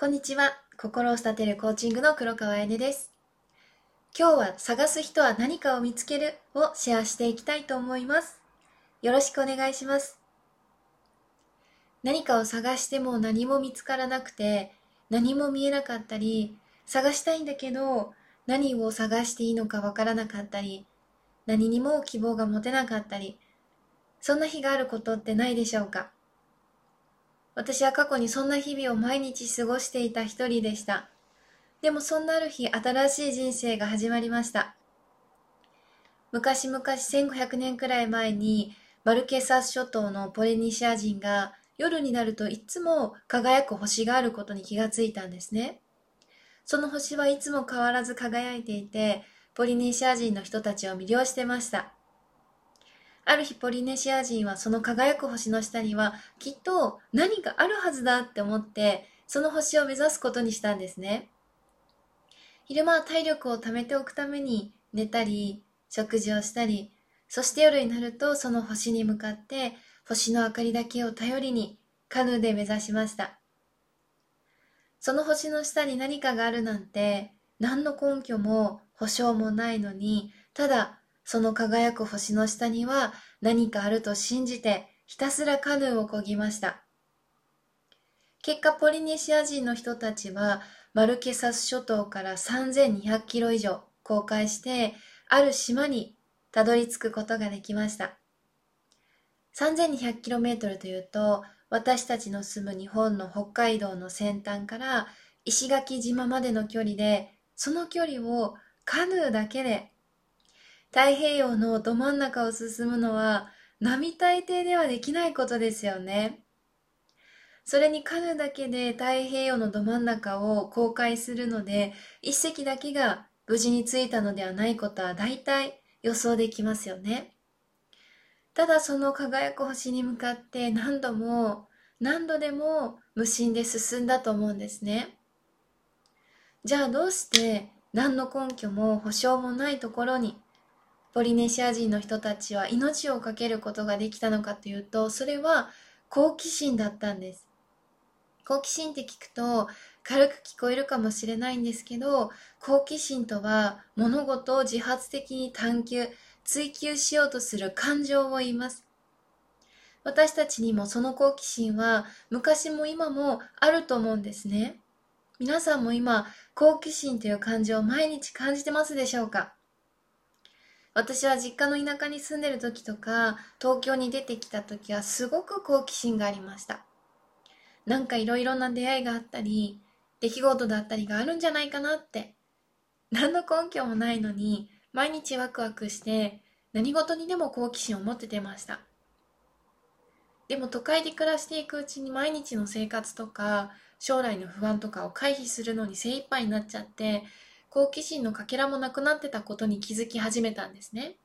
こんにちは。心を育てるコーチングの黒川彩音です。今日は探す人は何かを見つけるをシェアしていきたいと思います。よろしくお願いします。何かを探しても何も見つからなくて何も見えなかったり、探したいんだけど何を探していいのかわからなかったり、何にも希望が持てなかったり、そんな日があることってないでしょうか？私は過去にそんな日々を毎日過ごしていた一人でした。でもそんなある日、新しい人生が始まりました。昔々1500年くらい前に、マルケサス諸島のポリニシア人が夜になるといつも輝く星があることに気がついたんですね。その星はいつも変わらず輝いていて、ポリネシア人の人たちを魅了してました。ある日ポリネシア人はその輝く星の下にはきっと何かあるはずだって思ってその星を目指すことにしたんですね。昼間は体力を貯めておくために寝たり食事をしたりそして夜になるとその星に向かって星の明かりだけを頼りにカヌーで目指しました。その星の下に何かがあるなんて何の根拠も保証もないのにただその輝く星の下には何かあると信じてひたすらカヌーを漕ぎました。結果ポリネシア人の人たちはマルケサス諸島から3200キロ以上航海してある島にたどり着くことができました。3200キロメートルというと私たちの住む日本の北海道の先端から石垣島までの距離でその距離をカヌーだけで太平洋のど真ん中を進むのは並大抵ではできないことですよね。それにカヌーだけで太平洋のど真ん中を航海するので、一隻だけが無事に着いたのではないことは大体予想できますよね。ただその輝く星に向かって何度も何度でも無心で進んだと思うんですね。じゃあどうして何の根拠も保証もないところにポリネシア人の人たちは命を懸けることができたのかというと、それは好奇心だったんです。好奇心って聞くと軽く聞こえるかもしれないんですけど、好奇心とは物事を自発的に探求、追求しようとする感情を言います。私たちにもその好奇心は昔も今もあると思うんですね。皆さんも今、好奇心という感情を毎日感じてますでしょうか？私は実家の田舎に住んでる時とか、東京に出てきた時はすごく好奇心がありました。なんかいろいろな出会いがあったり、出来事だったりがあるんじゃないかなって。何の根拠もないのに、毎日ワクワクして、何事にでも好奇心を持っててました。でも都会で暮らしていくうちに毎日の生活とか、将来の不安とかを回避するのに精一杯になっちゃって、好奇心のかけらもなくなってたことに気づき始めたんですね。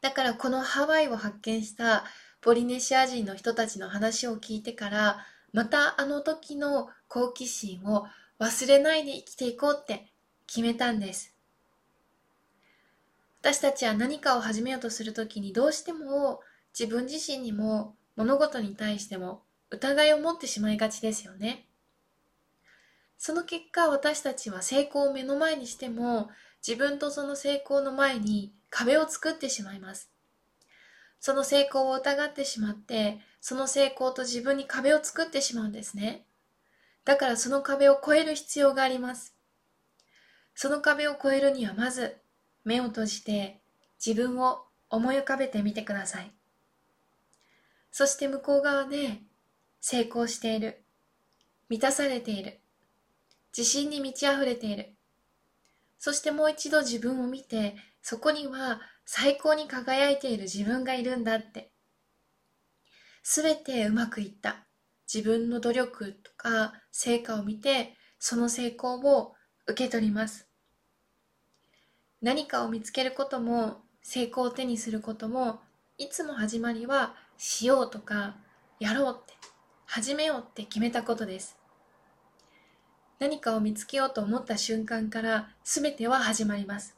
だからこのハワイを発見したポリネシア人の人たちの話を聞いてから、またあの時の好奇心を忘れないで生きていこうって決めたんです。私たちは何かを始めようとするときにどうしても自分自身にも物事に対しても疑いを持ってしまいがちですよね。その結果私たちは成功を目の前にしても自分とその成功の前に壁を作ってしまいます。その成功を疑ってしまって、その成功と自分に壁を作ってしまうんですね。だからその壁を越える必要があります。その壁を越えるにはまず目を閉じて自分を思い浮かべてみてください。そして向こう側で成功している、満たされている、自信に満ち溢れている。そしてもう一度自分を見て、そこには最高に輝いている自分がいるんだって。すべてうまくいった。自分の努力とか成果を見て、その成功を受け取ります。何かを見つけることも、成功を手にすることも、いつも始まりはしようとか、やろうって、始めようって決めたことです。何かを見つけようと思った瞬間から全ては始まります。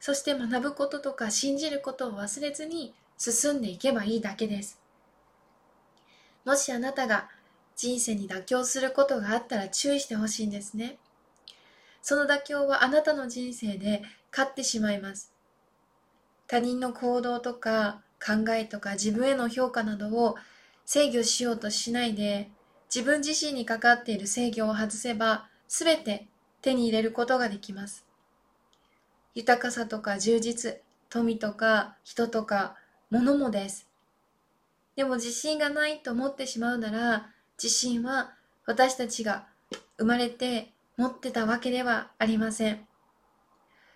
そして学ぶこととか信じることを忘れずに進んでいけばいいだけです。もしあなたが人生に妥協することがあったら注意してほしいんですね。その妥協はあなたの人生で勝ってしまいます。他人の行動とか考えとか自分への評価などを制御しようとしないで自分自身にかかっている制御を外せば全て手に入れることができます。豊かさとか充実、富とか人とか物もです。でも自信がないと思ってしまうなら自信は私たちが生まれて持ってたわけではありません。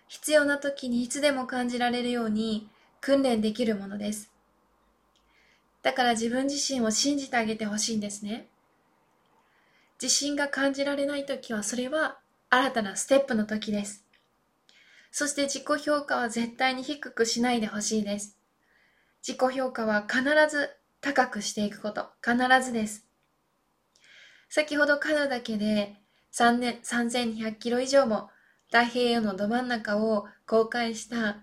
必要な時にいつでも感じられるように訓練できるものです。だから自分自身を信じてあげてほしいんですね。自信が感じられない時はそれは新たなステップの時です。そして自己評価は絶対に低くしないでほしいです。自己評価は必ず高くしていくこと、必ずです。先ほどカナダけで3年3200キロ以上も太平洋のど真ん中を公開した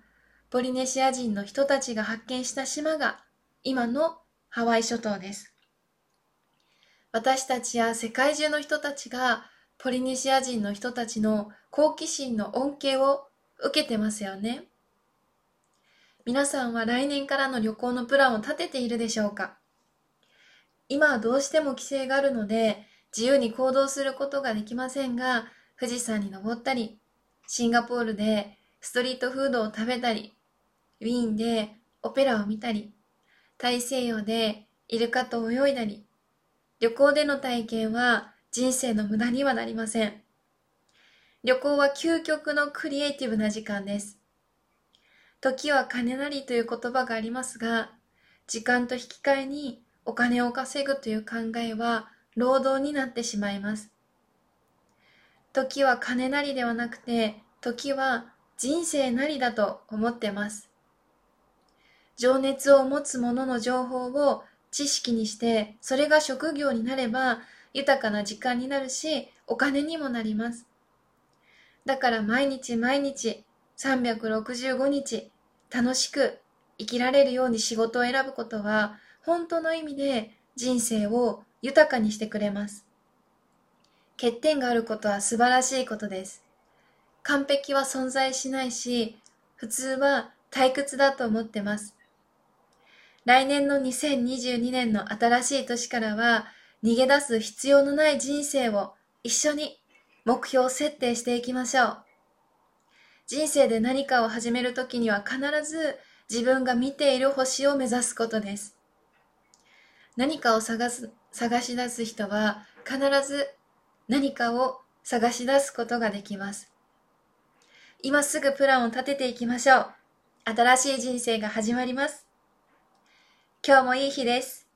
ポリネシア人の人たちが発見した島が今のハワイ諸島です。私たちや世界中の人たちがポリネシア人の人たちの好奇心の恩恵を受けてますよね。皆さんは来年からの旅行のプランを立てているでしょうか？今はどうしても規制があるので自由に行動することができませんが、富士山に登ったり、シンガポールでストリートフードを食べたり、ウィーンでオペラを見たり、大西洋でイルカと泳いだり、旅行での体験は人生の無駄にはなりません。旅行は究極のクリエイティブな時間です。時は金なりという言葉がありますが、時間と引き換えにお金を稼ぐという考えは労働になってしまいます。時は金なりではなくて、時は人生なりだと思ってます。情熱を持つ者の情報を知識にして、それが職業になれば豊かな時間になるし、お金にもなります。だから毎日毎日365日楽しく生きられるように仕事を選ぶことは本当の意味で人生を豊かにしてくれます。欠点があることは素晴らしいことです。完璧は存在しないし、普通は退屈だと思ってます。来年の2022年の新しい年からは、逃げ出す必要のない人生を一緒に目標設定していきましょう。人生で何かを始めるときには必ず自分が見ている星を目指すことです。何かを探す探し出す人は必ず何かを探し出すことができます。今すぐプランを立てていきましょう。新しい人生が始まります。今日もいい日です。